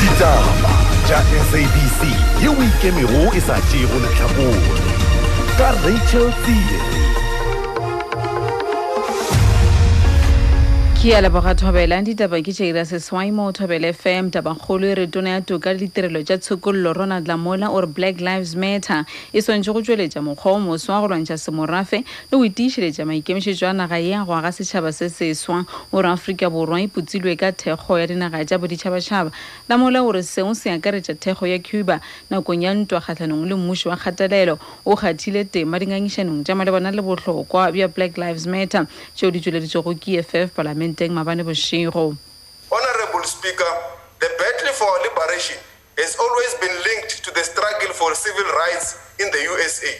ditaba tša sabc yeo ikemego e sa tšego lehlakore ka rachel tsere ke a leboga thobela ditaba ke jaira seswai mo thobela fm tabakgolo e re tona ya toka le ditirelo tša tshokololo ronald lamola ore black lives matter. E swantšhe go tšweletša mokgwa o moswa wa go lwantšha semorafe le go itiišeletša maikemišetšo a naga ye go aga setšhaba se seswa. Ore aforika borwa e putsilwe ka thekgo ya dinaga tša boditšhabatšhaba. Lamola ore seo se akaretša thekgo ya cuba nakong ya ntwa kgatlhanong le mmušo wa kgatelelo o kgathile tema dingangišanong tša malebana le botlhokwa bja black lives matter tšeo di tšweleditšego ke eff Honorable Speaker, the battle for liberation has always been linked to the struggle for civil rights in the USA.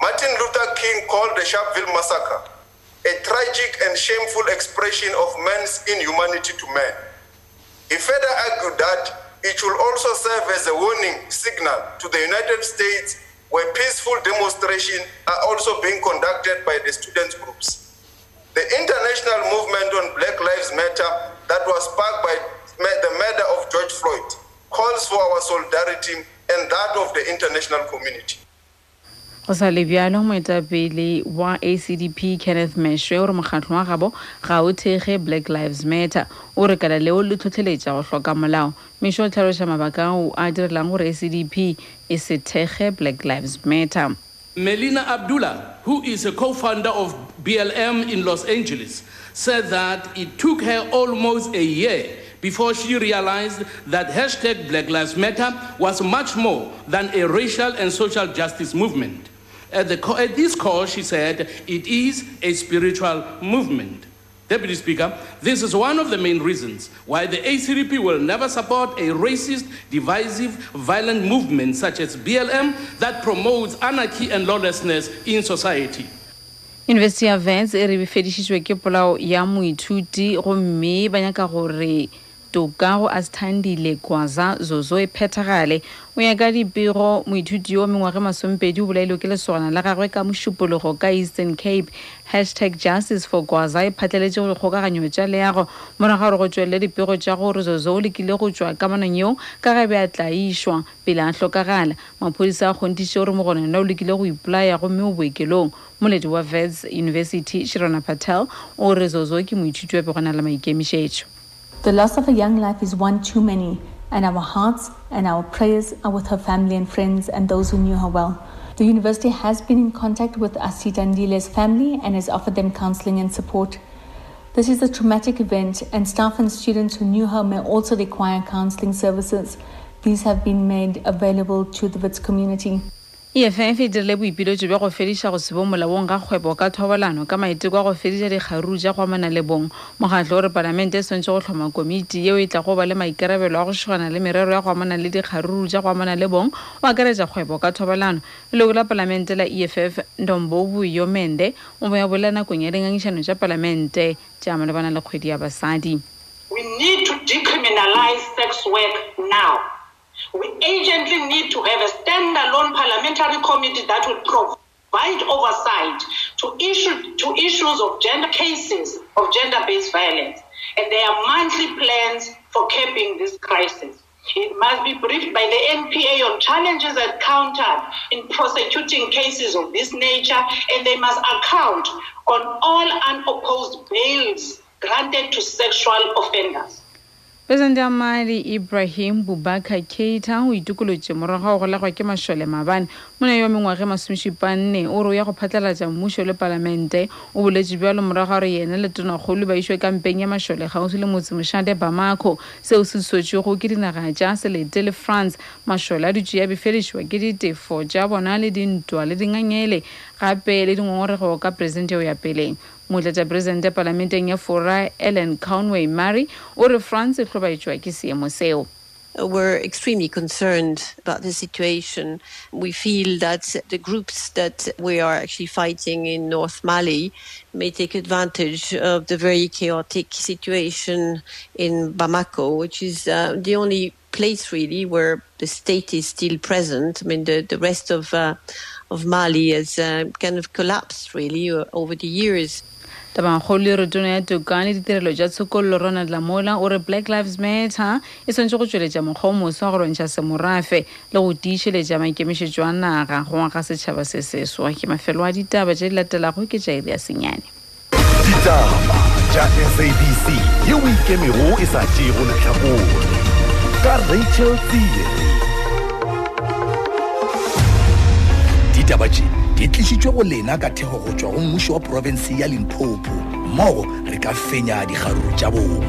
Martin Luther King called the Sharpeville massacre a tragic and shameful expression of man's inhumanity to man. He further argued that it should also serve as a warning signal to the United States where peaceful demonstrations are also being conducted by the student groups. The international movement on Black Lives Matter that was sparked by the murder of George Floyd calls for our solidarity and that of the international community. go sa le bjalo moetapele wa acdp kenneth meshoe o re mokgatlho wa gabo ga o thege black lives matter. O re kala leo le tlhotlheletša go hloka molao. Mešwe o tlhaloša mabaka a direlang gore acdp e se thege black lives matter Melina Abdullah, who is a co founder of BLM in Los Angeles, said that it took her almost a year before she realized that hashtag Black Lives Matter was much more than a racial and social justice movement. At, the, at this core, she said, it is a spiritual movement. Deputy Speaker, this is one of the main reasons why the ACDP will never support a racist, divisive, violent movement such as BLM that promotes anarchy and lawlessness in society. university ya vance e polao ya moithuti gomme toka go asthandile gwaza zozo e phethagale o ya ka dipego moithuti yo mengwage masompedi o bolailwe ke lesogana la gagwe ka mošupologo ka eastern cape. Hashtag justice for gwaza e phatlaletše go dikgokaganyo tša leago. Moraga gore go tswelele dipego tša gore zozo o lekile go tswa kamanong yeo ka gabe a tla išwa pele a hlokagala. Maphodisa a kgontise gore mogonana o lekile go ipolaya gomme o boekelong moledi wa vets university shirona patel o re zozo ke moithuti wa pegona le maikemišetšo The loss of a young life is one too many, and our hearts and our prayers are with her family and friends and those who knew her well. The university has been in contact with Asithandile's family and has offered them counseling and support. This is a traumatic event, and staff and students who knew her may also require counseling services. These have been made available to the WITS community. Eff e dirile boipiletšo bja go fediša go se bo molaong ga kgwebo ka thobalano ka maiteko a go fediša dikgaruru tša go amana le bong. Mokgatlo o re palamente e swantse go tlhoma komiti yeo e tla go ba le maikarabelo a go šogana le merero ya go amana le dikgaruru tša go amana le bong o akaretša kgwebo ka thobalano. Leloko la palamente la eff ndombo yo mende o mo ya bolela nakong ya dingangišano tša palamente. Tša malebana le kgwedi ya basadi. We need to decriminalize sex work now. We urgently need to have a standalone parliamentary committee that will provide oversight to issue to issues of gender cases of gender-based violence, and there are monthly plans for capping this crisis. It must be briefed by the NPA on challenges encountered in prosecuting cases of this nature, and they must account on all unopposed bails granted to sexual offenders. Presidente ya mali ibrahim bubakar keita o itokolotse morago go lagwa ke mašole mabane. Mona yo mengwage masomešupanne o re o ya go phatlalatša mmušo le palamente o boletse bjalo morago gore yena le tonakgolo ba išwe kampeng ya mašole gausi le motse mošate bamako. Seo se swetšwego ke dinaga tša selete le france. Mašole a dutše ya befedišwa ke ditefo tša bona le dintwa le dingangele gape le dingongorego ka presidente eo ya peleng palamenteng ya fora ellen conway o re france e hlobaetšwa ke seemo seo We're extremely concerned about the situation. We feel that the groups that we are actually fighting in North Mali may take advantage of the very chaotic situation in Bamako, which is uh, the only place really where the state is still present. I mean, the, the rest of uh, of Mali has uh, kind of collapsed really uh, over the years. tabangkgolo le re tono ya toka le ditirelo tša tshokololo ronald lamola o re black lives matter e tshwanetse go tšweletša mokgwa o moswa go lwantšha semorafe le go tiišeletša maikemišetšo a naga go ngwaga setšhaba se seswa ke mafelo a ditaba tše di latelago ke jairi ya senyane. Ditaba tša sabc yeo e ikemego e sa tšego lehlakore. Ka rachel tsile ditaba tše di tlišitšwe go lena ka thego go tšwa go mmušo wa porofense ya limpopo. Mmogo re ka fenya dikgaruru tša bong.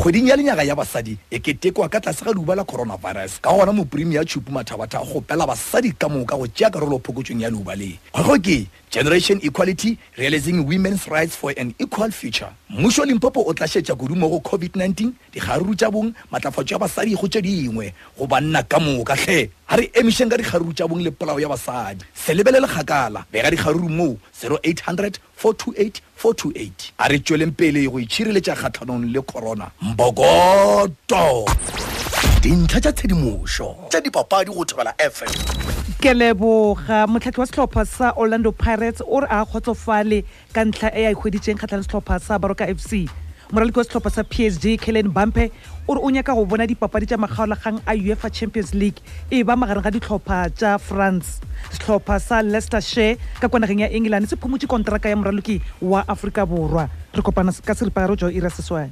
Kgweding ya lenyaga ya basadi e ketekwa ka tlase ga leuba la coronavirus ka gona mopremi ya tšhupu mathabata go pela basadi ka moka go tšea karolo phokotsong ya leuba le. Kgwego ke generation equality realizing women's rights for an equal future. Mmušo limpopo o tlašetša kudumo kudu mo go covid-19 dikgaruru tša bong matlafatso ya basadi go tše dingwe go banna ka moka tlhe ga re emišeng ka dikgaruru tša bong le polao ya basadi. Se lebelele kgakala. Bega dikgaruru mo 0800 428 428 a re tšweleng pele go itšhireletša kgatlhanong le corona. Mbokoto. Dintlha tša tshedimošo tša dipapadi go thobela fm ke leboga motlhatlhi wa setlhopha sa orlando pirates o re a kgotsofale ka ntlha e a ikgweditseng kgatlhang setlhopha sa baroka fc moraloki wa setlhopha sa psg kellen bampe o re o nyaka go bona dipapadi tša makgaolagang a uefa champions league e ba magareng ga ditlhopha tša france. Setlhopha sa leicester share ka kwa nageng ya england se phomotse kontraka ya moraloki wa aforika borwa. Re kopana ka seripagare jo ira seswane